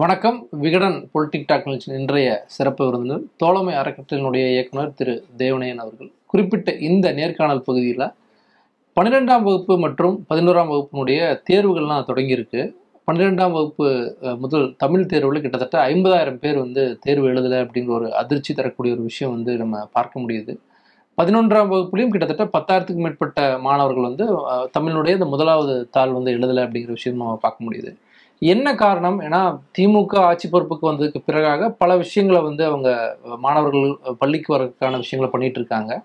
வணக்கம். Vikatan politic talk இன்றைய சிறப்பு விருந்தினர் தோழமை அறக்கட்டளினுடைய இயக்குனர் திரு தேவனையன் அவர்கள். குறிப்பிட்ட இந்த நேர்காணல் பகுதியில் பன்னிரெண்டாம் வகுப்பு மற்றும் பதினோராம் வகுப்பினுடைய தேர்வுகள்லாம் தொடங்கியிருக்கு. பன்னிரெண்டாம் வகுப்பு முதல் தமிழ் தேர்வில் கிட்டத்தட்ட ஐம்பதாயிரம் பேர் வந்து தேர்வு எழுதலை அப்படிங்கிற ஒரு அதிர்ச்சி தரக்கூடிய ஒரு விஷயம் வந்து நம்ம பார்க்க முடியுது. பதினொன்றாம் வகுப்புலையும் கிட்டத்தட்ட பத்தாயிரத்துக்கும் மேற்பட்ட மாணவர்கள் வந்து தமிழனுடைய இந்த முதலாவது தாள் வந்து எழுதலை அப்படிங்கிற விஷயம் நம்ம பார்க்க முடியுது. என்ன காரணம்? ஏன்னா திமுக ஆட்சி பொறுப்புக்கு வந்ததுக்கு பிறகாக பல விஷயங்களை வந்து அவங்க மாணவர்கள் பள்ளிக்கு வரதுக்கான விஷயங்களை பண்ணிட்டு இருக்காங்க.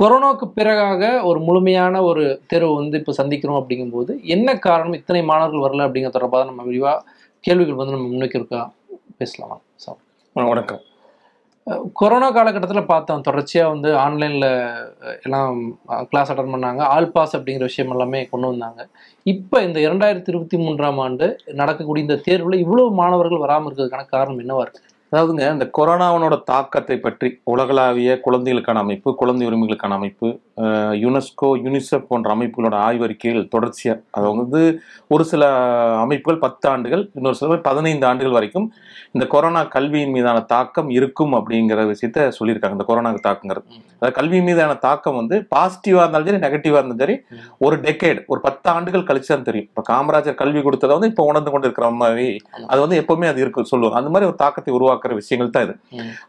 கொரோனாவுக்கு பிறகாக ஒரு முழுமையான ஒரு தேர்வு வந்து இப்போ சந்திக்கிறோம் அப்படிங்கும்போது என்ன காரணம்? இத்தனை மாணவர்கள் வரல அப்படிங்கிற தொடர்பாக நம்ம விரிவாக கேள்விகள் வந்து நம்ம முன்னோக்கி இருக்கா பேசலாமா சார். வணக்கம். கொரோனா காலகட்டத்தில் பார்த்தோம். தொடர்ச்சியாக வந்து ஆன்லைனில் எல்லாம் கிளாஸ் அட்டன் பண்ணாங்க. ஆல் பாஸ் அப்படிங்கிற விஷயம் எல்லாமே கொண்டு வந்தாங்க. இப்போ இந்த இரண்டாயிரத்தி இருபத்தி மூன்றாம் ஆண்டு நடக்கக்கூடிய இந்த தேர்வில் இவ்வளோ மாணவர்கள் வராமல் இருக்கிறதுக்கான காரணம் என்னவா இருக்குது அதாவதுங்க இந்த கொரோனாவனோட தாக்கத்தை பற்றி உலகளாவிய குழந்தைகளுக்கான அமைப்பு குழந்தை உரிமைகளுக்கான அமைப்பு யுனெஸ்கோ யுனிசெஃப் போன்ற அமைப்புகளோட ஆய்வறிக்கைகள் தொடர்ச்சியா அது வந்து ஒரு சில அமைப்புகள் பத்து ஆண்டுகள் இன்னொரு சில பதினைந்து ஆண்டுகள் வரைக்கும் இந்த கொரோனா கல்வியின் மீதான தாக்கம் இருக்கும் அப்படிங்கிற விஷயத்த சொல்லியிருக்காங்க இந்த கொரோனா தாக்கங்கிறது. அதாவது கல்வி மீதான தாக்கம் வந்து பாசிட்டிவா இருந்தாலும் சரி நெகட்டிவா இருந்தாலும் சரி ஒரு டெக்கேட் ஒரு பத்து ஆண்டுகள் கழிச்சு தான் தெரியும். இப்ப காமராஜர் கல்வி கொடுத்ததை வந்து இப்ப உணர்ந்து கொண்டு இருக்கிற மாதிரி அது வந்து எப்பவுமே அது இருக்கு சொல்லுவாங்க. அந்த மாதிரி ஒரு தாக்கத்தை உருவாக்குற விஷயங்கள் தான் இது.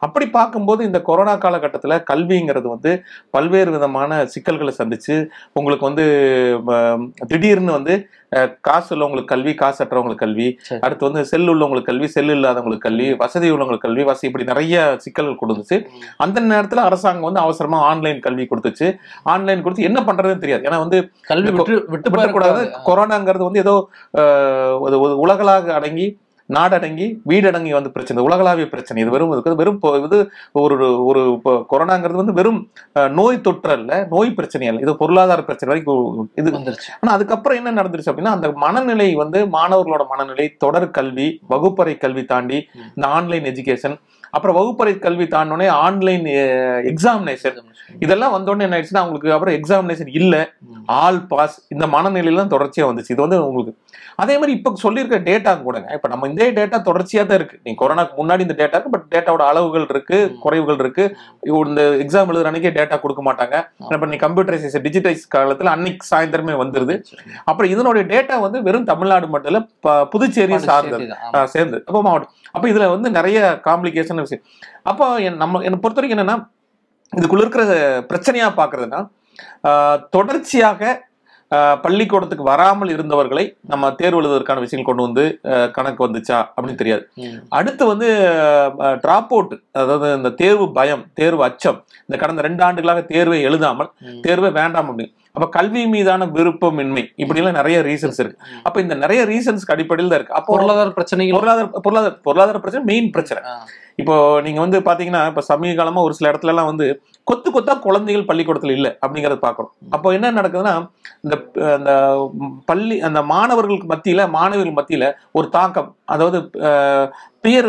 அப்படி பார்க்கும்போது இந்த கொரோனா காலகட்டத்துல கல்விங்கிறது வந்து பல்வேறு விதமான சிக்கல்களை சந்திச்சு உங்களுக்கு வந்து திடீர்னு வந்து காசு உள்ளவங்களுக்கு கல்வி காசு அற்றவங்களுக்கு கல்வி. அடுத்து வந்து செல் உள்ளவங்களுக்கு கல்வி செல் இல்லாதவங்களுக்கு கல்வி வசதி உள்ளவங்களுக்கு கல்வி வசதி இப்படி நிறைய சிக்கல்கள் கொடுத்துச்சு அந்த நேரத்துல அரசாங்கம் வந்து அவசரமா ஆன்லைன் கல்வி கொடுத்துச்சு. ஆன்லைன் கொடுத்து என்ன பண்றதுன்னு தெரியாது. ஏன்னா வந்து கல்வி விட்டு விட்டு போயிடக்கூடாது. கொரோனாங்கிறது வந்து ஏதோ உலகளாக அடங்கி நாடடங்கி வீடடங்கி வந்து பிரச்சனை. உலகளாவிய பிரச்சனை. இது வெறும் இதுக்கு வெறும் இது ஒரு ஒரு இப்போ கொரோனாங்கிறது வந்து வெறும் நோய் தொற்று அல்ல நோய் பிரச்சனை அல்ல. இது பொருளாதார பிரச்சனை வரைக்கும் இது வந்துருச்சு. ஆனா அதுக்கப்புறம் என்ன நடந்துருச்சு அப்படின்னா அந்த மனநிலை வந்து மாணவர்களோட மனநிலை தொடர் கல்வி வகுப்பறை கல்வி தாண்டி இந்த ஆன்லைன் எஜுகேஷன் அப்புறம் வகுப்பறை கல்வி தாண்டோடனே ஆன்லைன் எக்ஸாமினேஷன் இதெல்லாம் வந்தோடனே என்ன ஆயிடுச்சுன்னா அவங்களுக்கு அப்புறம் எக்ஸாமினேஷன் இல்ல. ஆல் பாஸ் இந்த மனநிலையில தான் தொடர்ச்சியா வந்துச்சு. இது வந்து உங்களுக்கு அதே மாதிரி இப்ப சொல்லியிருக்க டேட்டா கூடங்க. இப்ப நம்ம இந்த டேட்டா தொடர்ச்சியா தான் இருக்கு. நீங்க கொரோனாக்கு முன்னாடி இந்த டேட்டா இருக்கு பட் டேட்டாவோட அளவுகள் இருக்கு. குறைவுகள் இருக்கு. இந்த எக்ஸாம் எழுதுற அன்னைக்கே டேட்டா கொடுக்க மாட்டாங்க. இப்ப நீ கம்ப்யூட்டரைசேஷன் டிஜிட்டைஸ் காலத்துல அன்னைக்கு சாயந்தரமே வந்துருது. அப்புறம் இதனுடைய டேட்டா வந்து வெறும் தமிழ்நாடு மட்டும் இல்ல ப- புதுச்சேரியை சார்ந்தது. சேர்ந்து அப்போ மாவட்டம் அப்போ இதுல வந்து நிறைய காம்ப்ளிகேஷன் விஷயம் அப்போ என் நம்ம என்னை பொறுத்த வரைக்கும் என்னன்னா இதுக்குள்ள இருக்கிற பிரச்சனையா பாக்குறதுன்னா ஆ, தொடர்ச்சியாக பள்ளிக்கூடத்துக்கு வராமல் இருந்தவர்களை நம்ம தேர்வு எழுதுவதற்கான விஷயங்கள் கொண்டு வந்து கணக்கு வந்துச்சா அப்படின்னு தெரியாது. அடுத்து வந்து டிராப் அவுட் அதாவது இந்த தேர்வு பயம் தேர்வு அச்சம் இந்த கடந்த ரெண்டு ஆண்டுகளாக தேர்வை எழுதாமல். தேர்வே வேண்டாம் அப்படின்னு அப்ப கல்வி மீதான விருப்பமின்மை. இப்படி எல்லாம் நிறைய ரீசன்ஸ் இருக்கு. அப்ப இந்த நிறைய ரீசன்ஸ்க்கு அடிப்படையில் தான் இருக்கு. அப்போ பொருளாதார பிரச்சனைகள் பொருளாதார பொருளாதார பொருளாதார பிரச்சனை மெயின் பிரச்சனை. இப்போ நீங்க வந்து பாத்தீங்கன்னா இப்ப சமீப காலமா ஒரு சில இடத்துல எல்லாம் வந்து கொத்து கொத்தா குழந்தைகள் பள்ளிக்கூடத்துல இல்லை அப்படிங்கறத பாக்குறோம். அப்போ என்ன நடக்குதுன்னா இந்த அந்த பள்ளி அந்த மாணவர்களுக்கு மத்தியில மாணவிகள் மத்தியில ஒரு தாக்கம் அதாவது பியர்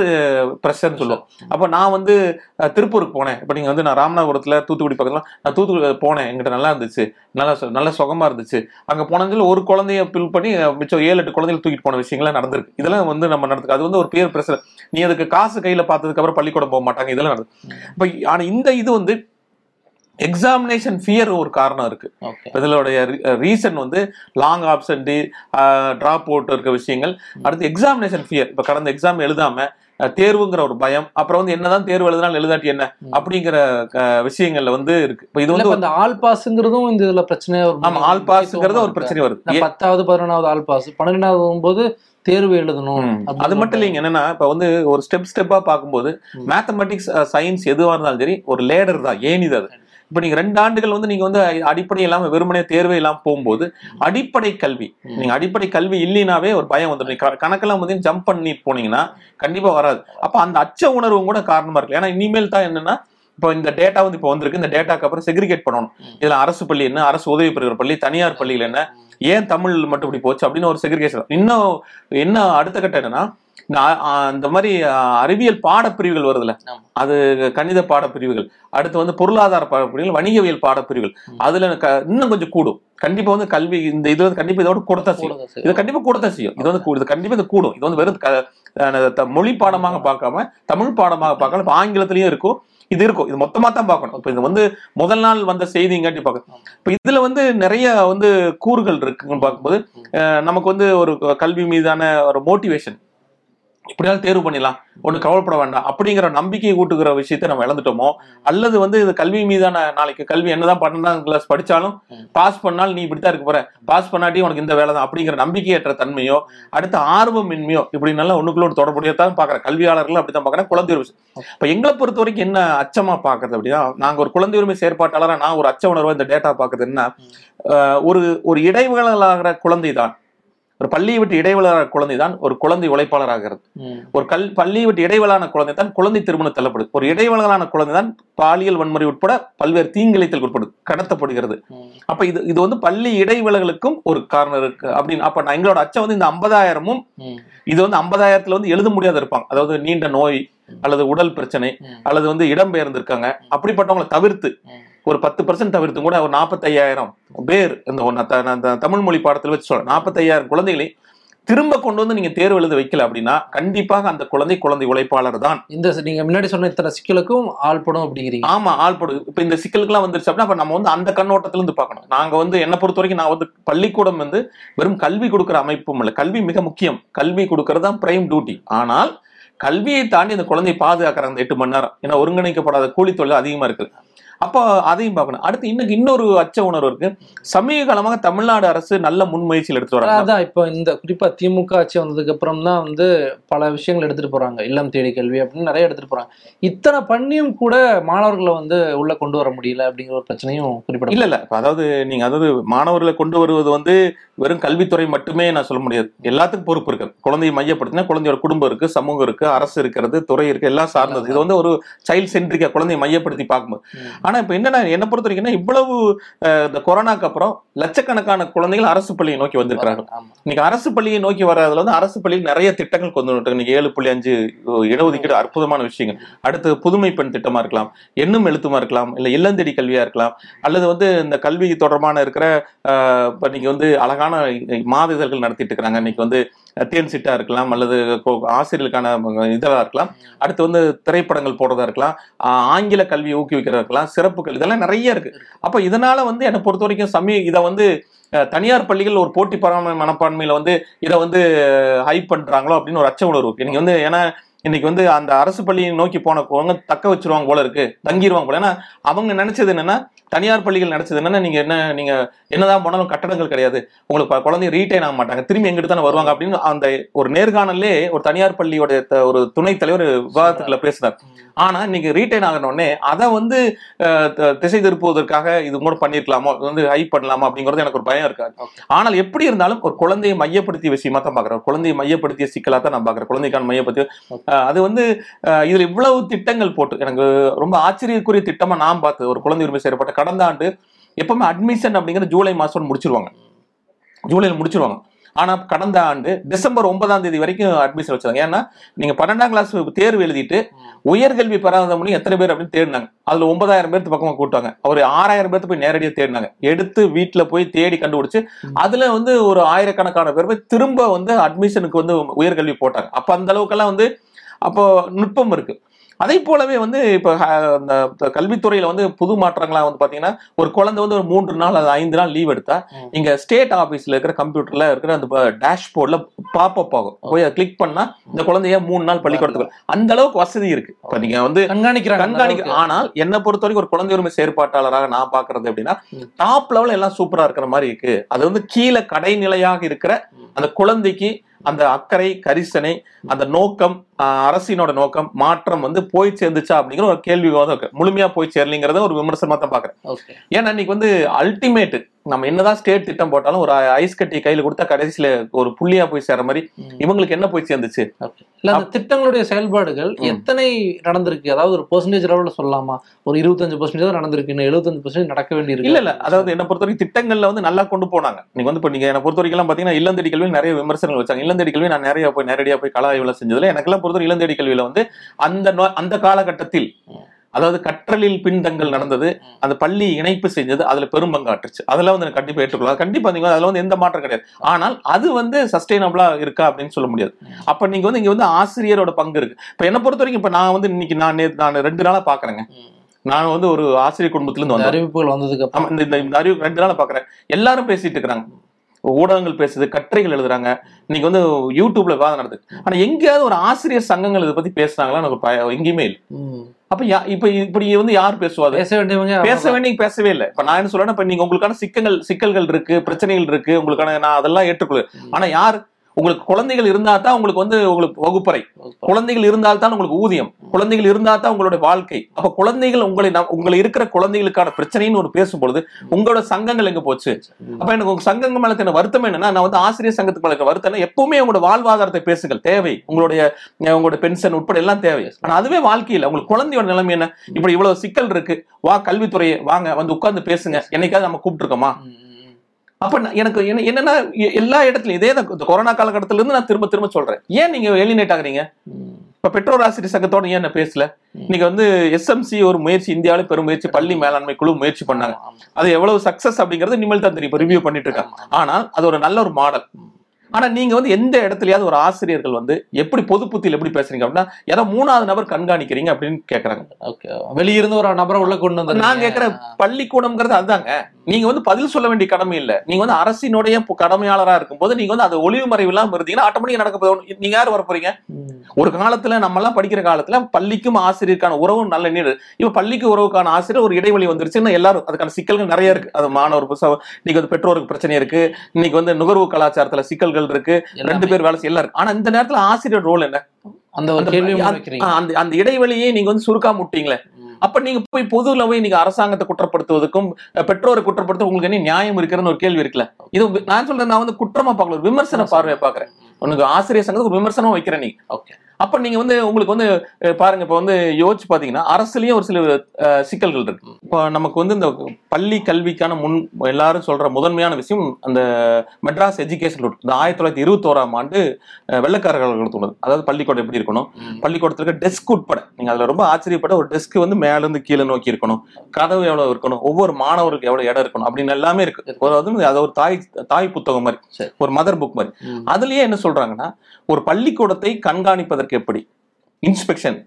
ப்ரெஷர்னு சொல்லுவோம். அப்போ நான் வந்து திருப்பூருக்கு போனேன். இப்போ நீங்கள் வந்து நான் ராமநாதபுரத்தில் தூத்துக்குடி பக்கத்தில் நான் தூத்துக்குடி போனேன். எங்கிட்ட நல்லா இருந்துச்சு. நல்லா சு- நல்ல சுகமாக இருந்துச்சு. அங்கே போனதில் ஒரு குழந்தைய பில் பண்ணி மிச்சம் ஏழு எட்டு குழந்தைகள் தூக்கிட்டு போன விஷயங்கள்லாம் நடந்திருக்கு. இதெல்லாம் வந்து நம்ம நடந்துக்கு அது வந்து ஒரு பியர் ப்ரெஷர் நீ அதுக்கு காசு கையில் பார்த்ததுக்கு அப்புறம் பள்ளிக்கூடம் போக மாட்டாங்க இதெல்லாம் நடக்குது இப்போ ஆனா இந்த இது வந்து எக்ஸாமினேஷன் ஃபியர் ஒரு காரணம் இருக்கு. இதனுடைய ரீசன் வந்து லாங் ஆப்சன்ட் டிராப் அவுட் இருக்க விஷயங்கள். அடுத்து எக்ஸாமினேஷன் ஃபியர் இப்ப கடந்த எக்ஸாம் எழுதாம தேர்வுங்கிற ஒரு பயம் அப்புறம் வந்து என்னதான் தேர்வு எழுதினாலும் எழுதாட்டி என்ன. அப்படிங்கிற விஷயங்கள்ல வந்து இருக்கு. இப்ப இது வந்து ஆல் பாஸ்ங்கிறதும் இந்த இதுல பிரச்சனையா ஒரு ஆமா ஆல் பாஸ்ங்கிறது ஒரு பிரச்சனை வருது? பத்தாவது பதினொன்றாவது ஆல் பாஸ் பன்னிரெண்டாவது போகும்போது தேர்வு எழுதணும் அது மட்டும் இல்லைங்க. என்னன்னா இப்ப வந்து ஒரு ஸ்டெப் ஸ்டெப்பா பார்க்கும்போது. மேத்தமெட்டிக்ஸ் சயின்ஸ் எதுவா இருந்தாலும் சரி ஒரு லேடர் தான் ஏனிது அது. இப்ப நீங்க ரெண்டு ஆண்டுகள் வந்து நீங்க வந்து அடிப்படை இல்லாம வெறுமனே தேர்வே இல்லாம போகும்போது அடிப்படை கல்வி. நீங்க அடிப்படை கல்வி இல்லைனாவே ஒரு பயம் வந்துடும். கணக்கெல்லாம் வந்து ஜம்ப் பண்ணி போனீங்கன்னா கண்டிப்பா வராது. அப்ப அந்த அச்ச உணர்வும் கூட காரணமா இருக்கு. ஏன்னா இனிமேல் தான் என்னன்னா இப்போ இந்த டேட்டா வந்து இப்போ வந்திருக்கு. இந்த டேட்டாக்கு அப்புறம் செக்ரிகேட் பண்ணணும். இதுல அரசு பள்ளி என்ன அரசு உதவி பெறுகிற பள்ளி தனியார் பள்ளிகள் என்ன ஏன் தமிழ் மட்டும் இப்படி போச்சு அப்படின்னு ஒரு செக்ரிகேஷன் இன்னும் என்ன அடுத்த கட்டம் என்னன்னா இந்த மாதிரி அறிவியல் பாடப்பிரிவுகள் வருதுல்ல. அது கணித பாடப்பிரிவுகள். அடுத்து வந்து பொருளாதார பாடப்பிரிவுகள் வணிகவியல் பாடப்பிரிவுகள். அதுல இன்னும் கொஞ்சம் கூடும். கண்டிப்பா வந்து கல்வி இந்த இது வந்து கண்டிப்பா இதோட கூடத்தான் செய்யும். இது. கண்டிப்பா கூடத்தான் செய்யும். இது வந்து இது கண்டிப்பா இது கூடும். இது வந்து வெறும் மொழி பாடமாக பார்க்காம தமிழ் பாடமாக பார்க்காம ஆங்கிலத்திலயும் இருக்கும். இது இருக்கும். இது மொத்தமா தான் பார்க்கணும். இப்ப இது வந்து முதல் நாள் வந்த செய்திங்காட்டி பார்க்கணும் இப்ப இதுல வந்து நிறைய வந்து கூறுகள் இருக்குன்னு பார்க்கும்போது நமக்கு வந்து ஒரு கல்வி மீதான ஒரு மோட்டிவேஷன் இப்படியாவது தேர்வு பண்ணிடலாம். ஒன்றும் கவலைப்பட வேண்டாம். அப்படிங்கிற நம்பிக்கை ஊட்டுகிற விஷயத்தை நம்ம இழந்துட்டோமோ? அல்லது வந்து இது கல்வி மீதான நாளைக்கு கல்வி என்னதான் பன்னெண்டாம் கிளாஸ் படிச்சாலும் ம். பாஸ் பண்ணாலும் நீ இப்படித்தான் இருக்க போற. பாஸ் பண்ணாட்டி உனக்கு இந்த வேலை தான் அப்படிங்கிற நம்பிக்கையற்ற தன்மையோ அடுத்த ஆர்வமின்மையோ இப்படி நல்லா ஒண்ணுக்குள்ள தொடர்புடையதான் பாக்குறேன் கல்வியாளர்கள் அப்படித்தான் பாக்குறேன் குழந்தை உரிமை. இப்ப எங்களை பொறுத்த வரைக்கும் என்ன அச்சமா பாக்குறது அப்படின்னா நாங்க ஒரு குழந்தை உரிமை செயற்பாட்டாளரா நான் ஒரு அச்ச உணர்வா இந்த டேட்டா பாக்குறது என்ன? ஒரு ஒரு இடைவெளலாகிற குழந்தை தான் ஒரு பள்ளியை விட்டு இடைவெளாகிற குழந்தை தான் ஒரு குழந்தை உழைப்பாளர் ஆகிறது ம். ஒரு கல் பள்ளியை விட்டு இடைவெளான குழந்தை தான் குழந்தை திருமணம் தள்ளப்படுது ஒரு இடைவெளான குழந்தை தான் பாலியல் வன்முறை உட்பட பல்வேறு தீங்கிழைத்தல் உட்படுது கடத்தப்படுகிறது. அப்ப இது இது வந்து பள்ளி இடைவெளகளுக்கும் ஒரு காரணம் இருக்கு அப்படின்னு அப்ப நான் எங்களோட அச்சம் வந்து இந்த ஐம்பதாயிரமும். இது வந்து ஐம்பதாயிரத்துல வந்து எழுத முடியாத இருப்பாங்க அதாவது நீண்ட நோய் அல்லது உடல் பிரச்சனை. அல்லது வந்து இடம்பெயர்ந்திருக்காங்க அப்படிப்பட்டவங்களை தவிர்த்து. ஒரு பத்து பர்சன்ட் தவிர்த்து கூட ஒரு நாற்பத்தையாயிரம் பேர் இந்த தமிழ் மொழி பாடத்தில் வச்சு சொல்றேன் நாற்பத்தையாயிரம் குழந்தைகளை திரும்ப கொண்டு வந்து நீங்க தேர்வு எழுத வைக்கல அப்படின்னா கண்டிப்பாக அந்த குழந்தை குழந்தை உழைப்பாளர் தான். இந்த சி- நீங்க முன்னாடி சொன்ன இத்தனை சிக்கலுக்கும் ஆள் படும் அப்படிங்கிறீங்க. ஆமா ஆள் போடு. இப்ப இந்த சிக்கலுக்குலாம் வந்துருச்சு அப்படின்னா அப்ப நம்ம வந்து அந்த கண்ணோட்டத்துல இருந்து பார்க்கணும். நாங்க வந்து என்ன பொறுத்த வரைக்கும் நான் வந்து பள்ளிக்கூடம் வந்து வெறும் கல்வி கொடுக்கிற அமைப்பும் இல்லை. கல்வி மிக முக்கியம். கல்வி கொடுக்கறது தான் பிரைம் டியூட்டி ஆனால் கல்வியை தாண்டி அந்த குழந்தையை பாதுகாக்கிறாங்க அந்த எட்டு மணி நேரம். ஏன்னா ஒருங்கிணைக்கப்படாத கூலி தொழில் அதிகமா இருக்கு அப்போ அதையும் பார்க்கணும். அடுத்து இன்னைக்கு இன்னொரு அச்ச உணர்வு இருக்கு. சமீப காலமாக தமிழ்நாடு அரசு நல்ல முன்முயற்சியில் எடுத்து வராங்க. அதான் இப்போ இந்த குறிப்பா திமுக ஆட்சி வந்ததுக்கு அப்புறம் தான் வந்து பல விஷயங்கள் எடுத்துட்டு போறாங்க. இல்லம் தேடி கல்வி அப்படின்னு நிறைய எடுத்துட்டு போறாங்க. இத்தனை பண்ணியும் கூட மாணவர்களை வந்து உள்ள கொண்டு வர முடியல அப்படிங்கிற ஒரு பிரச்சனையும் குறிப்பிட இல்ல இல்ல. அதாவது நீங்க அதாவது மாணவர்களை கொண்டு வருவது வந்து வெறும் கல்வித்துறை மட்டுமே நான் சொல்ல முடியாது. எல்லாத்துக்கும் பொறுப்பு இருக்கு. குழந்தையை மையப்படுத்தினா குழந்தையோட குடும்பம் இருக்கு சமூகம் இருக்கு அரசு இருக்கிறது துறை இருக்கு எல்லாம் சார்ந்தது. இது வந்து ஒரு சைல்ட் சென்ட்ரிக்கா குழந்தையை மையப்படுத்தி பார்க்கும்போது. ம். ஆனா இப்ப என்னன்னா என்ன பொறுத்த வரைக்கும் இவ்வளவு இந்த கொரோனாக்கு அப்புறம் லட்சக்கணக்கான குழந்தைகள் அரசு பள்ளியை நோக்கி வந்திருக்கிறாங்க. இன்னைக்கு அரசு பள்ளியை நோக்கி வர்றதுல வந்து அரசு பள்ளியில் நிறைய திட்டங்கள் கொண்டு வந்துட்டு இன்னைக்கு ஏழு புள்ளி அஞ்சு இடஒதுக்கீடு அற்புதமான விஷயங்கள். அடுத்து புதுமை பெண் திட்டமா இருக்கலாம் எண்ணும் எழுத்துமா இருக்கலாம் இல்ல இல்லந்தேடி கல்வியா இருக்கலாம் அல்லது வந்து இந்த கல்வி தொடர்பான இருக்கிற இப்ப நீங்க வந்து அழகான மாத இதழ்கள் நடத்திட்டு இருக்கிறாங்க இன்னைக்கு வந்து தேன் சிட்டா இருக்கலாம் அல்லது ஆசிரியர்களுக்கான இதெல்லாம் இருக்கலாம். அடுத்து வந்து திரைப்படங்கள் போடுறதா இருக்கலாம் ஆங்கில கல்வியை ஊக்குவிக்கிறதா இருக்கலாம் சிறப்பு கல்வி இதெல்லாம் நிறைய இருக்கு. அப்ப இதனால வந்து என்னை பொறுத்த வரைக்கும் சமீ இதை வந்து தனியார் பள்ளிகள் ஒரு போட்டி பராம மனப்பான்மையில வந்து இதை வந்து ஹைப் பண்றாங்களோ அப்படின்னு ஒரு அச்ச உணர்வு. இருக்கு நீங்க வந்து ஏன்னா இன்னைக்கு வந்து அந்த அரசு பள்ளியை நோக்கி போனவங்க தக்க வச்சிருவாங்க போல இருக்கு தங்கிடுவாங்க போல. ஏன்னா அவங்க நினைச்சது என்னன்னா தனியார் பள்ளிகள் நினைச்சது என்னன்னா நீங்க என்ன நீங்க என்னதான் போனாலும் கட்டடங்கள் கிடையாது. உங்களுக்கு ப- குழந்தை ரீட்டைன் ஆக மாட்டாங்க. திரும்பி எங்கிட்ட தானே வருவாங்க அப்படின்னு அந்த ஒரு நேர்காணல்லே ஒரு தனியார் பள்ளியோட ஒரு துணைத் தலைவர் விவாதத்துக்குள்ள பேசினார். ஆனா இன்னைக்கு ரீட்டைன் ஆகின உடனே அதை வந்து திசை திருப்புவதற்காக இது கூட பண்ணிருக்கலாமோ வந்து ஹை பண்ணலாமா அப்படிங்கிறது எனக்கு ஒரு பயம் இருக்காது. ஆனால் எப்படி இருந்தாலும் ஒரு குழந்தையை மையப்படுத்திய விஷயமா தான் பாக்குறேன் குழந்தையை மையப்படுத்திய சிக்கலா தான் நான் பாக்குறேன் குழந்தைக்கான மையப்படுத்திய அது வந்து இதில் இவ்வளவு திட்டங்கள் போட்டு எனக்கு ரொம்ப ஆச்சரியக்குரிய திட்டமாக நான் பார்த்து ஒரு குழந்தை உரிமை செயற்பட்ட கடந்த ஆண்டு எப்பவுமே அட்மிஷன் அப்படிங்கிறது ஜூலை மாதம் முடிச்சிருவாங்க. ஜூலையில் முடிச்சிருவாங்க. ஆனால் கடந்த ஆண்டு டிசம்பர் ஒன்பதாம் தேதி வரைக்கும் அட்மிஷன் வச்சாங்க ஏன்னா நீங்கள் பன்னெண்டாம் கிளாஸ் தேர்வு எழுதிட்டு உயர்கல்வி பெறாத முடியும் எத்தனை பேர் அப்படின்னு தேடினாங்க. அதில் ஒன்பதாயிரம் பேர்த்து பக்கமாக கூட்டாங்க ஒரு ஆறாயிரம் பேர்த்து போய் நேரடியாக தேடினாங்க. எடுத்து வீட்டில் போய் தேடி கண்டுபிடிச்சு அதில் வந்து ஒரு ஆயிரக்கணக்கான பேர் போய் திரும்ப வந்து அட்மிஷனுக்கு வந்து உயர்கல்வி போட்டாங்க. அப்போ அந்த அளவுக்கெல்லாம் வந்து அப்போ நுட்பம் இருக்கு அதே போலவே வந்து இப்போ அந்த கல்வித்துறையில வந்து புது மாற்றங்களா வந்து பாத்தீங்கன்னா ஒரு குழந்தை வந்து ஒரு மூன்று நாள் அது ஐந்து நாள் லீவ் எடுத்தா. இங்க ஸ்டேட் ஆபீஸ்ல இருக்கிற கம்ப்யூட்டர்ல இருக்கிற அந்த டேஷ்போர்ட்ல பாப்பப் ஆகும் போய் அதை கிளிக் பண்ணா இந்த குழந்தைய மூணு நாள் பள்ளிக்கூடத்துக்கு அந்த அளவுக்கு வசதி இருக்கு இப்ப நீங்க வந்து கண்காணிக்கிறாங்க அந்த கண்காணிக்க அளவுக்கு. ஆனால் என்ன பொறுத்த வரைக்கும் ஒரு குழந்தை உரிமை செயற்பாட்டாளராக நான் பாக்குறது அப்படின்னா. டாப் லெவல் எல்லாம் சூப்பரா இருக்கிற மாதிரி இருக்கு அது வந்து கீழே கடைநிலையாக இருக்கிற. அந்த குழந்தைக்கு அந்த அக்கறை கரிசனை அந்த நோக்கம் அரசினோட நோக்கம் மாற்றம் வந்து போய் சேர்ந்துச்சா அப்படிங்கிற ஒரு கேள்வி இருக்கு. முழுமையா போய் சேரலிங்கிறத ஒரு விமர்சனமா தான் பாக்குறேன். ஏன்னா இன்னைக்கு வந்து அல்டிமேட் நம்ம என்னதான் ஸ்டேட் திட்டம் போட்டாலும் ஒரு ஐஸ் கட்டி கையில கொடுத்தா கடைசியில ஒரு புள்ளியா போய் சேர மாதிரி. இவங்களுக்கு என்ன போய் சேர்ந்துச்சு? இல்ல அந்த திட்டங்களுடைய செயல்பாடுகள். எத்தனை நடந்திருக்கு? அதாவது ஒரு பெர்சன்டேஜ் லெவலில் சொல்லலாமா? ஒரு இருபத்தஞ்சு பர்சன்டேஜ் நடந்திருக்கு. இன்னும் எழுபத்தஞ்சு பர்சன்டேஜ் நடக்க வேண்டியிருக்கு. இல்ல இல்ல. அதாவது என்ன பொறுத்த வரைக்கும் திட்டங்கள்ல வந்து நல்லா கொண்டு போனாங்க. நீங்க வந்து இப்ப நீங்க என்ன பொறுத்த வரைக்கும் பாத்தீங்கன்னா இல்லந்தடி கல்வி நிறைய விமர்சனங்கள் வச்சாங்க. இளந்தேடி கல்வி நான் நிறைய போய் நேரடியா போய் கள ஆய்வுல செஞ்சதுல எனக்கெல்லாம் பொறுத்தவரை இளந்தேடி கல்வியில வந்து அந்த அந்த காலகட்டத்தில் அதாவது கற்றலில் பின்தங்கள் நடந்தது அந்த பள்ளி இணைப்பு செஞ்சது அதுல பெரும் பங்காற்றுச்சு. அதெல்லாம் வந்து கண்டிப்பா ஏற்றுக்கொள்ளலாம். கண்டிப்பா நீங்க அதுல வந்து எந்த மாற்றம் கிடையாது. ஆனால் அது வந்து சஸ்டைனபிளா இருக்கா அப்படின்னு சொல்ல முடியாது. அப்ப நீங்க வந்து இங்க வந்து ஆசிரியரோட பங்கு இருக்கு. இப்ப என்ன பொறுத்த வரைக்கும் இப்ப நான் வந்து இன்னைக்கு நான் நான் ரெண்டு நாளா பாக்குறேங்க. நான் வந்து ஒரு ஆசிரியர் குடும்பத்துல இருந்து வந்தேன் அறிவிப்புகள் வந்ததுக்கு அப்புறம். இந்த இந்த- இந்த அறிவு ரெண்டு நாளா பாக்குறேன். எல்லாரும் பேசிட்டு இருக்கிறாங்க. ஊடகங்கள் பேசுது கட்டுரைகள் எழுதுறாங்க. இன்னைக்கு வந்து யூடியூப்ல விவாதம் நடக்குது ஆனா எங்கேயாவது ஒரு ஆசிரியர் சங்கங்கள் இதை பத்தி பேசுனாங்களா எனக்கு எங்கேயுமே இல்லை. அப்ப இப்ப இப்படி வந்து யார் பேசுவாது? பேச வேண்டியவங்க பேச. வேண்டிய பேசவே இல்லை. இப்ப நான் என்ன சொல்றேன்னா இப்ப நீங்க உங்களுக்கான சிக்கல்கள் சிக்கல்கள் இருக்கு பிரச்சனைகள் இருக்கு உங்களுக்கான நான் அதெல்லாம் ஏற்றுக்கொள்ளுவேன் ஆனா யார் உங்களுக்கு குழந்தைகள் இருந்தா தான் உங்களுக்கு வந்து உங்களுக்கு வகுப்பறை. குழந்தைகள் இருந்தால் தான் உங்களுக்கு ஊதியம். குழந்தைகள் இருந்தா தான் உங்களுடைய வாழ்க்கை. அப்ப குழந்தைகள் உங்களை உங்களை இருக்கிற குழந்தைகளுக்கான பிரச்சனைன்னு ஒரு பேசும்பொழுது உங்களோட சங்கங்கள் எங்க போச்சு? அப்ப எனக்கு உங்க சங்கங்கள் மேல இருக்க வருத்தம் என்னன்னா நான் வந்து ஆசிரியர் சங்கத்துக்கு மேல வருத்தம் என்ன, எப்பவுமே உங்களோட வாழ்வாதாரத்தை பேசுங்கள். தேவை. உங்களுடைய அஹ், உங்களோட பென்ஷன் உட்பட எல்லாம் தேவை. ஆனா அதுவே வாழ்க்கையில் உங்களுக்கு குழந்தையோட நிலைமை என்ன? இப்படி இவ்வளவு சிக்கல் இருக்கு. வா கல்வித்துறையை வாங்க வந்து உட்கார்ந்து பேசுங்க. என்னைக்காவது நம்ம கூப்பிட்டுருக்கோமா? ம், ம், ம். அப்ப எனக்கு என்ன- என்னன்னா எல்லா இடத்துலயும் இதே தான் கொரோனா காலகட்டத்தில இருந்து நான் திரும்ப திரும்ப சொல்றேன். ஏன் நீங்க எலினேட் ஆகுறீங்க. இப்ப பெற்றோர் ஆசிரியர் சங்கத்தோட ஏன் நான் பேசல? இன்னைக்கு வந்து எஸ்எம்சி ஒரு முயற்சி இந்தியாவில பெரும் முயற்சி பள்ளி மேலாண்மை குழு முயற்சி பண்ணாங்க. அது எவ்வளவு சக்சஸ் அப்படிங்கறது இனிமேல் தான் தெரியும். இப்ப ரிவ்யூ பண்ணிட்டு இருக்காங்க. ஆனால் அது ஒரு நல்ல ஒரு மாடல் ஆனா நீங்க வந்து எந்த இடத்துலயாவது ஒரு ஆசிரியர்கள் வந்து எப்படி பொது புத்தியில் எப்படி பேசுறீங்க அப்படின்னா யாரோ மூணாவது நபர் கண்காணிக்கிறீங்க அப்படின்னு கேக்குறாங்க. ஓகே. வெளியிருந்து ஒரு நபரை உள்ள கொண்டு வந்து நான் கேக்குற பள்ளிக்கூடம்ங்கிறது அதுதாங்க. நீங்க வந்து பதில் சொல்ல வேண்டிய கடமை இல்ல. நீங்க வந்து அரசினுடைய கடமையாளரா இருக்கும்போது நீங்க வந்து அது ஒளிவு மறைவு இல்லாம இருந்தீங்கன்னா ஆட்டோமேட்டிக்கா நடக்க போகுது. நீங்க யார் வர போறீங்க? ஒரு காலத்துல நம்ம எல்லாம் படிக்கிற காலத்துல பள்ளிக்கும் ஆசிரியருக்கான உறவும் நல்ல நீர் இப்ப பள்ளிக்கு உறவுக்கான ஆசிரியர் ஒரு இடைவெளி வந்துருச்சுன்னா எல்லாரும் அதுக்கான சிக்கல்கள் நிறைய இருக்கு. அது மாணவர் இன்னைக்கு வந்து பெற்றோருக்கு பிரச்சனை இருக்கு. இன்னைக்கு வந்து நுகர்வு கலாச்சாரத்துல சிக்கல்கள் இருக்கு ரெண்டு பேர் வேலை செய்ய எல்லாம் இருக்கு ஆனா இந்த நேரத்துல ஆசிரியர் ரோல் என்ன? அந்த அந்த- இடைவெளியை நீங்க வந்து சுருக்காம விட்டீங்களே. அப்ப நீங்க போய் பொதுல போய் நீங்க அரசாங்கத்தை குற்றப்படுத்துவதற்கும் பெற்றோரை குற்றப்படுத்த உங்களுக்கு என்ன நியாயம் இருக்குன்னு ஒரு கேள்வி இருக்குல்ல. இது நான் சொல்றேன் நான் வந்து குற்றமா பார்க்கல ஒரு விமர்சன பார்வையை பாக்குறேன் உனக்கு ஆசிரியர் சங்கத்துக்கு ஒரு விமர்சனம் வைக்கிறேன் நீ. ஓகே. அப்ப நீங்க வந்து உங்களுக்கு வந்து பாருங்க இப்ப வந்து யோசிச்சு பாத்தீங்கன்னா அரசுலயும் ஒரு சில சிக்கல்கள் இருக்கு. இப்போ நமக்கு வந்து இந்த பள்ளி கல்விக்கான முன் எல்லாரும் சொல்ற முதன்மையான விஷயம் அந்த மெட்ராஸ் எஜுகேஷன் ரூட். இந்த ஆயிரத்தி தொள்ளாயிரத்தி இருபத்தோராம் ஆண்டு அஹ், வெள்ளைக்காரர்கள் தோணுது அதாவது பள்ளிக்கூடம் எப்படி இருக்கணும்? பள்ளிக்கூடத்துல இருக்க டெஸ்க் உட்பட. நீங்க அதுல ரொம்ப ஆச்சரியப்பட்ட ஒரு டெஸ்க் வந்து மேல இருந்து கீழே நோக்கி இருக்கணும். கதவு எவ்வளவு இருக்கணும்? ஒவ்வொரு மாணவருக்கு எவ்வளவு இடம் இருக்கணும்? அப்படின்னு எல்லாமே இருக்கு. ஒரு அது ஒரு தாய் தாய் புத்தகம் மாதிரி. ஒரு மதர் புக் மாதிரி. அதுலயே என்ன சொல்றாங்கன்னா ஒரு பள்ளிக்கூடத்தை கண்காணிப்பதற்கு எப்படி? இன்ஸ்பெக்ஷன்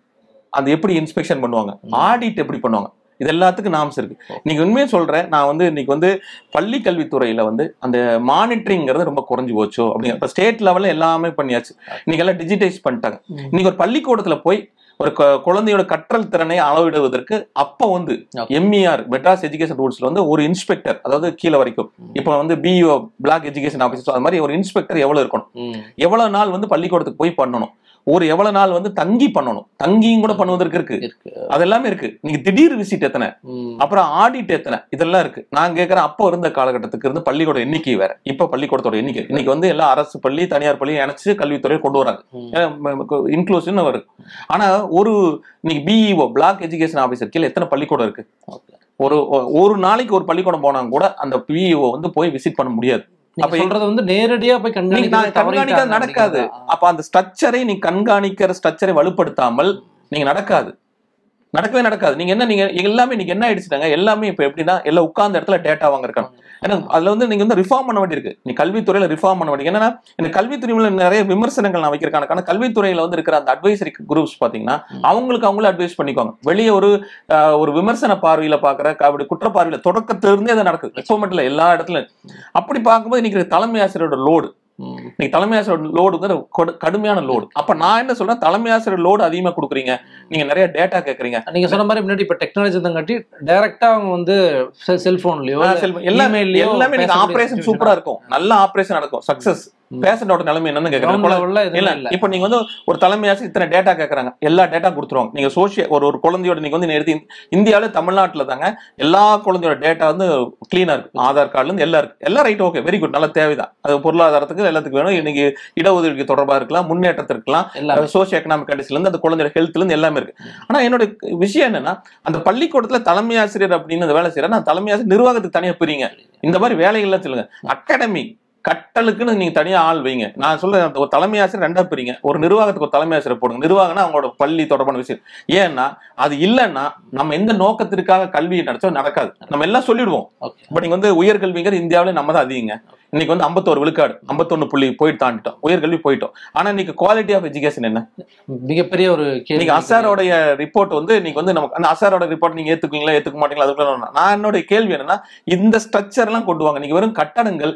அது எப்படி இன்ஸ்பெக்ஷன் பண்ணுவாங்க? ஆடிட் எப்படி பண்ணுவாங்க? இது எல்லாத்துக்கும் நாம்ஸ் இருக்கு. நீங்க உண்மையை சொல்றேன் நான் வந்து இன்னைக்கு வந்து பள்ளி கல்வித்துறையில வந்து அந்த மானிட்டரிங்கிறது ரொம்ப குறைஞ்சு போச்சோ அப்படிங்க இப்ப ஸ்டேட் லெவல்ல எல்லாமே பண்ணியாச்சு. இன்னைக்கு எல்லாம் டிஜிட்டைஸ் பண்ணிட்டாங்க. இன்னைக்கு ஒரு பள்ளிக்கூடத்துல போய் ஒரு குழந்தையோட கற்றல் திறனை அளவிடுவதற்கு அப்ப வந்து. எம்இஆர் மெட்ராஸ் எஜுகேஷன் ரூல்ஸ்ல வந்து ஒரு இன்ஸ்பெக்டர் அதாவது கீழே வரைக்கும். இப்போ வந்து பிஇஓ பிளாக் எஜுகேஷன் ஆஃபீஸர் அது மாதிரி ஒரு இன்ஸ்பெக்டர் எவ்வளவு இருக்கணும். எவ்வளவு நாள் வந்து பள்ளிக்கூடத்துக்கு போய் பண்ணணும்? ஒரு எவ்வளவு நாள் வந்து தங்கி பண்ணணும். தங்கியும் கூட பண்ணுவதற்கு இருக்கு. இருக்கு. அது எல்லாமே இருக்கு. நீங்க திடீர் விசிட் எத்தனை. அப்புறம் ஆடிட் எத்தனை? இதெல்லாம் இருக்கு. நான் கேட்கறேன் அப்போ இருந்த காலகட்டத்துக்கு இருந்து பள்ளிக்கூட எண்ணிக்கை வேற. இப்ப பள்ளிக்கூடத்தோட எண்ணிக்கை. இன்னைக்கு வந்து எல்லா அரசு பள்ளி தனியார் பள்ளி இணைச்சு கல்வித்துறையை கொண்டு வராங்க. இன்க்ளூசிவ் வருது. ஆனா ஒரு இன்னைக்கு பிஇஓ பிளாக் எஜுகேஷன் ஆபீசர் கீழே எத்தனை பள்ளிக்கூடம் இருக்கு. ஒரு ஒரு நாளைக்கு ஒரு பள்ளிக்கூடம் போனா கூட அந்த பிஇஓ வந்து போய் விசிட் பண்ண முடியாது. அப்ப சொல்றது வந்து நேரடியா போய் கண்காணிக்க நடக்காது. அப்ப அந்த ஸ்ட்ரக்சரை நீ கண்காணிக்கிற ஸ்ட்ரக்சரை வலுப்படுத்தாமல் நீங்க நடக்காது. நடக்கவே நடக்காது. நீங்க என்ன நீங்க எல்லாமே நீங்க என்ன ஆயிடுச்சுட்டாங்க எல்லாமே இப்ப எப்படின்னா எல்லாம் உட்கார்ந்த இடத்துல டேட்டா வாங்க இருக்காங்க ஏன்னா அதுல வந்து நீங்க வந்து ரிஃபார்ம் பண்ண வேண்டியிருக்கு. நீ கல்வித்துறையில ரிஃபார்ம் பண்ண வேண்டியது என்னன்னா இந்த கல்வித்துறையில நிறைய விமர்சனங்கள் நான் வைக்கிறேன் கல்வித்துறையில வந்து இருக்கிற அந்த அட்வைசரி குரூப்ஸ் பாத்தீங்கன்னா அவங்களுக்கு அவங்களே அட்வைஸ் பண்ணிக்குவாங்க. வெளியே ஒரு ஒரு விமர்சன பார்வையில பாக்குற அப்படி குற்ற பார்வையில தொடக்கத்துல இருந்தே அது நடக்குது. இப்போ மட்டும் இல்ல எல்லா இடத்துலயும். அப்படி பார்க்கும்போது இன்னைக்கு தலைமை ஆசிரியரோட லோடு நீங்க தலைமை ஆசிரியர் லோடுங்கிற கடுமையான லோடு அப்ப நான் என்ன சொல்றேன்? தலைமை ஆசிரியர் லோடு அதிகமா கொடுக்குறீங்க. நீங்க நிறைய டேட்டா கேக்குறீங்க. நீங்க சொன்ன மாதிரி முன்னாடி இப்ப டெக்னாலஜி தங்காட்டி டைரக்டா அவங்க வந்து செல்போன்லயோ. எல்லாமே எல்லாமே நீங்க ஆபரேஷன் சூப்பரா இருக்கும். நல்ல ஆபரேஷன் நடக்கும். சக்சஸ். பேஷண்டோட நிலைமை என்னன்னு இல்ல இப்ப நீங்க வந்து ஒரு தலைமை ஆசிரியர் இத்தனை டேட்டா கேக்குறாங்க. எல்லா டேட்டா கொடுத்துருவாங்க. நீங்க சோசியல் ஒரு ஒரு குழந்தையோட நீங்க வந்து எடுத்து இந்தியாவில தமிழ்நாட்டுல தாங்க எல்லா குழந்தையோட டேட்டா வந்து கிளீனா இருக்கு. ஆதார் கார்டுல இருந்து எல்லாம் இருக்கு. எல்லாம் ரைட் ஓகே வெரி குட் நல்ல தேவைதான். அது பொருளாதாரத்துக்கு எல்லாத்துக்கும் வேணும். இன்னைக்கு இடஒதுக்கீடு தொடர்பா இருக்கலாம் முன்னேற்றத்திற்கு இருக்கலாம். சோசியோ எக்கனாமிக் கண்டிஷன்ல இருந்து அந்த குழந்தையோட ஹெல்த்ல இருந்து எல்லாமே இருக்கு. ஆனா என்னோட விஷயம் என்னன்னா அந்த பள்ளிக்கூடத்துல தலைமை ஆசிரியர் அப்படின்னு அந்த வேலை செய்யற நான் தலைமை ஆசிரியர் நிர்வாகத்துக்கு தனியா பிரிங்க. இந்த மாதிரி வேலைகள்லாம் சொல்லுங்க. அகாடமி கட்டலுக்குன்னு நீங்க தனியா ஆள் வைங்க. நான் சொல்ல ஒரு தலைமை ஆசிரியர் ரெண்டா பிரிங்க. ஒரு நிர்வாகத்துக்கு ஒரு தலைமை ஆசிரியர் போடுங்க. நிர்வாகம்னா அவங்களோட பள்ளி தொடர்பான விஷயம். ஏன்னா அது இல்லைன்னா நம்ம எந்த நோக்கத்திற்காக கல்வி நடத்தோ நடக்காது. நம்ம எல்லாம் சொல்லிடுவோம். இப்ப நீங்க வந்து உயர்கல்விங்கிற இந்தியாவில நம்ம தான் அதிகங்க. இன்னைக்கு வந்து 51 விழுக்காடு 51 புள்ளி போயிட்டு தாண்டிட்டோம். உயர்கல்வி போயிட்டோம். ஆனா இன்னைக்கு குவாலிட்டி ஆஃப் எஜுகேஷன் என்ன? மிகப்பெரிய ஒரு இன்னைக்கு அசாரோடைய ரிப்போர்ட் வந்து நீங்க வந்து நமக்கு அந்த அசாரோட ரிப்போர்ட் நீங்க ஏத்துக்குவீங்களா ஏத்துக்க மாட்டீங்களா அதுக்குள்ள நான் என்னோட கேள்வி என்னன்னா இந்த ஸ்ட்ரக்சர் எல்லாம் கொண்டு வாங்க. நீங்க வெறும் கட்டடங்கள்.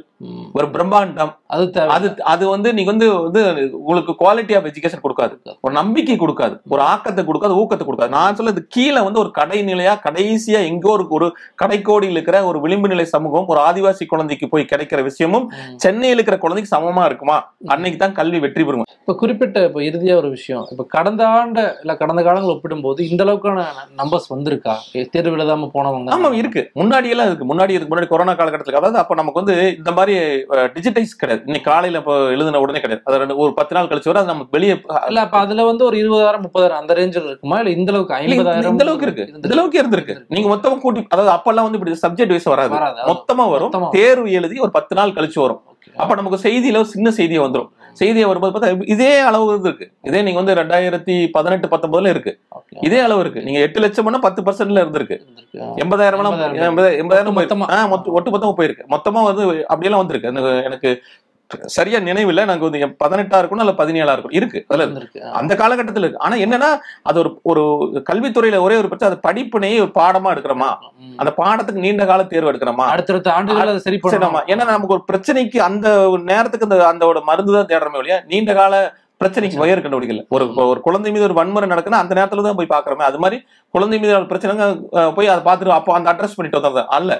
ஒரு பிரம்மாண்டம் அது அது அது வந்து நீங்க வந்து வந்து உங்களுக்கு குவாலிட்டி ஆஃப் எஜுகேஷன் கொடுக்காது. ஒரு நம்பிக்கை கொடுக்காது. ஒரு ஆக்கத்தை கொடுக்காது ஊக்கத்தை கொடுக்காது. நான் சொல்றது கீழே வந்து ஒரு கடைநிலையா கடைசியா எங்கோ ஒரு ஒரு கடைக்கோடியில் இருக்கிற ஒரு விளிம்பு நிலை சமூகம் ஒரு ஆதிவாசி குழந்தைக்கு போய் கிடைக்கிற விஷயமும் ம். சென்னையில் இருக்கிற குழந்தைக்கு சமமா இருக்குமா? அன்னைக்கு தான் கல்வி வெற்றி பெறும். இப்ப குறிப்பிட்ட இப்ப இறுதியா ஒரு விஷயம். இப்ப கடந்த ஆண்டு இல்ல கடந்த காலங்கள் ஒப்பிடும்போது இந்த அளவுக்கான நம்பர்ஸ் வந்திருக்கா? தேர்வு எழுதாம போனவங்க? ஆமா இருக்கு. முன்னாடி எல்லாம் இருக்கு. முன்னாடி இருக்கு முன்னாடி கொரோனா காலகட்டத்தில் அதாவது அப்ப நமக்கு வந்து இந்த மாதிரி டிஜிட்டைஸ் கிடையாது. இன்னைக்கு காலையில இப்போ எழுதின உடனே கிடையாது. அது ரெண்டு ஒரு பத்து நாள் கழிச்சு வர அது நமக்கு வெளியே இல்ல அப்ப அதுல வந்து ஒரு இருபதாயிரம் முப்பதாயிரம் அந்த ரேஞ்சில் இருக்குமா? இல்ல இந்த அளவுக்கு ஐம்பதாயிரம் இந்த அளவுக்கு இருக்கு. இந்த அளவுக்கு இருந்திருக்கு. நீங்க மொத்தமா கூட்டி அதாவது அப்பெல்லாம் வந்து இப்படி சப்ஜெக்ட் வைஸ் வராது. மொத்தமா வரும். தேர்வு எழுதி ஒரு பத்து நாள் கழிச்சு வரும். அப்ப நமக்கு செய்தியில சின்ன செய்தியா வந்துரும். செய்தியா வரும்போது பார்த்தா இதே அளவு இருக்கு. இதே நீங்க வந்து ரெண்டாயிரத்தி பதினெட்டு பத்தொன்பதுல இருக்கு. இதே அளவு இருக்கு. நீங்க எட்டு லட்சம்னா பத்து பர்சன்ட்ல இருந்திருக்கு. எண்பதாயிரம் எண்பதாயிரம். ஒட்டு மொத்தமா. போயிருக்கு. மொத்தமா வந்து அப்படியெல்லாம் வந்திருக்கு. எனக்கு சரியா நினைவில்லை எனக்கு வந்து பதினெட்டா இருக்கணும் இல்ல பதினேழா இருக்கும் இருக்கு அதுல இருக்கு. அந்த காலகட்டத்துல இருக்கு ஆனா என்னன்னா அது ஒரு ஒரு கல்வித்துறையில ஒரே ஒரு பிரச்சனை அது படிப்பினையே ஒரு பாடமா எடுக்கிறோமா. அந்த பாடத்துக்கு நீண்ட கால தேர்வு எடுக்கிறோமா அடுத்தடுத்த ஆண்டுகள் அதை சரி. பண்ணணும் ஏன்னா நமக்கு ஒரு பிரச்சனைக்கு அந்த நேரத்துக்கு அந்த அந்த மருந்து தான் தேடுறோமே ஒழிய நீண்ட கால பிரச்சனைக்கு வயர் கண்டுபிடிக்கல. ஒரு ஒரு குழந்தை மீது ஒரு வன்முறை நடக்குன்னா அந்த நேரத்துல தான் போய் பாக்குறோமே அது மாதிரி குழந்தை மீது அஹ், போய் அதை பார்த்துட்டு அப்போ அந்த அட்ரஸ் பண்ணிட்டு வந்தது அல்ல.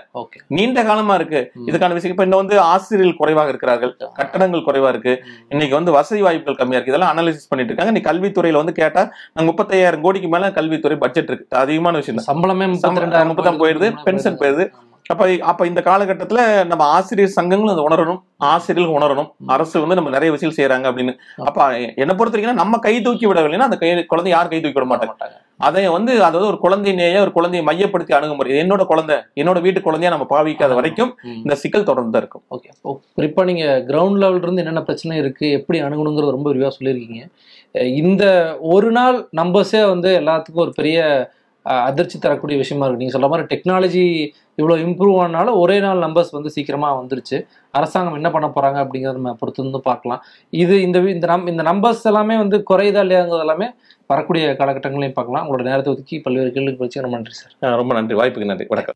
நீண்ட காலமா இருக்கு. இதுக்கான விஷயம். இப்ப இன்னும் வந்து ஆசிரியர்கள் குறைவாக இருக்கிறார்கள். கட்டணங்கள் குறைவா இருக்கு. இன்னைக்கு வந்து வசதி வாய்ப்புகள் கம்மியா இருக்கு. இதெல்லாம் அனாலிசிஸ் பண்ணிட்டு இருக்காங்க. இன்னைக்கு கல்வித்துறையில வந்து கேட்டா நாங்க முப்பத்தையாயிரம் கோடிக்கு மேல கல்வித்துறை பட்ஜெட் இருக்கு. அது அதிகமான விஷயம் சம்பளமே முப்பத்தி சம்பளம் ரெண்டாயிரம் முப்பதாம் போயிருது பென்ஷன் போயிருது அப்ப அப்ப இந்த காலகட்டத்துல நம்ம ஆசிரியர் சங்கங்களும் அதை உணரணும். ஆசிரியர்கள் உணரணும். அரசு வந்து நம்ம நிறைய விஷயம் செய்யறாங்க அப்படின்னு. அப்ப என்ன பொறுத்த வரைக்கும் நம்ம கை தூக்கி விடவில்லைன்னா அந்த கை குழந்தை யாரும் கை தூக்கி விட மாட்டாங்க. அதை வந்து அதாவது ஒரு குழந்தை நேய ஒரு குழந்தையை மையப்படுத்தி அணுகுமுறை. என்னோட குழந்தை என்னோட வீட்டு குழந்தையா நம்ம பாவிக்காத வரைக்கும். இந்த சிக்கல் தொடர்ந்து தான் இருக்கும். ஓகே. குறிப்பா நீங்க கிரவுண்ட் லெவல்ல இருந்து என்னென்ன பிரச்சனை இருக்கு எப்படி அணுகணுங்கிறது ரொம்ப விரிவா சொல்லியிருக்கீங்க. இந்த ஒரு நாள் நம்பர்ஸே வந்து எல்லாத்துக்கும் ஒரு பெரிய அதிர்ச்சி தரக்கூடிய விஷயமா இருக்கு. நீங்க சொல்ற மாதிரி டெக்னாலஜி இவ்வளவு இம்ப்ரூவ் ஆனால ஒரே நாள் நம்பர்ஸ் வந்து சீக்கிரமா வந்துருச்சு. அரசாங்கம் என்ன பண்ண போறாங்க அப்படிங்கறத நம்ம பொறுத்து வந்து பார்க்கலாம். இது இந்த இந்த நம் இந்த நம்பர்ஸ் எல்லாமே வந்து குறையுதா இல்லையாங்கிறது எல்லாமே வரக்கூடிய காலகட்டங்களையும் பார்க்கலாம். உங்களோட நேரத்தை ஒதுக்கி பல்வேறு கேள்விக்கு வச்சு ரொம்ப நன்றி சார். ரொம்ப நன்றி. வாய்ப்புக்கு நன்றி. வணக்கம்.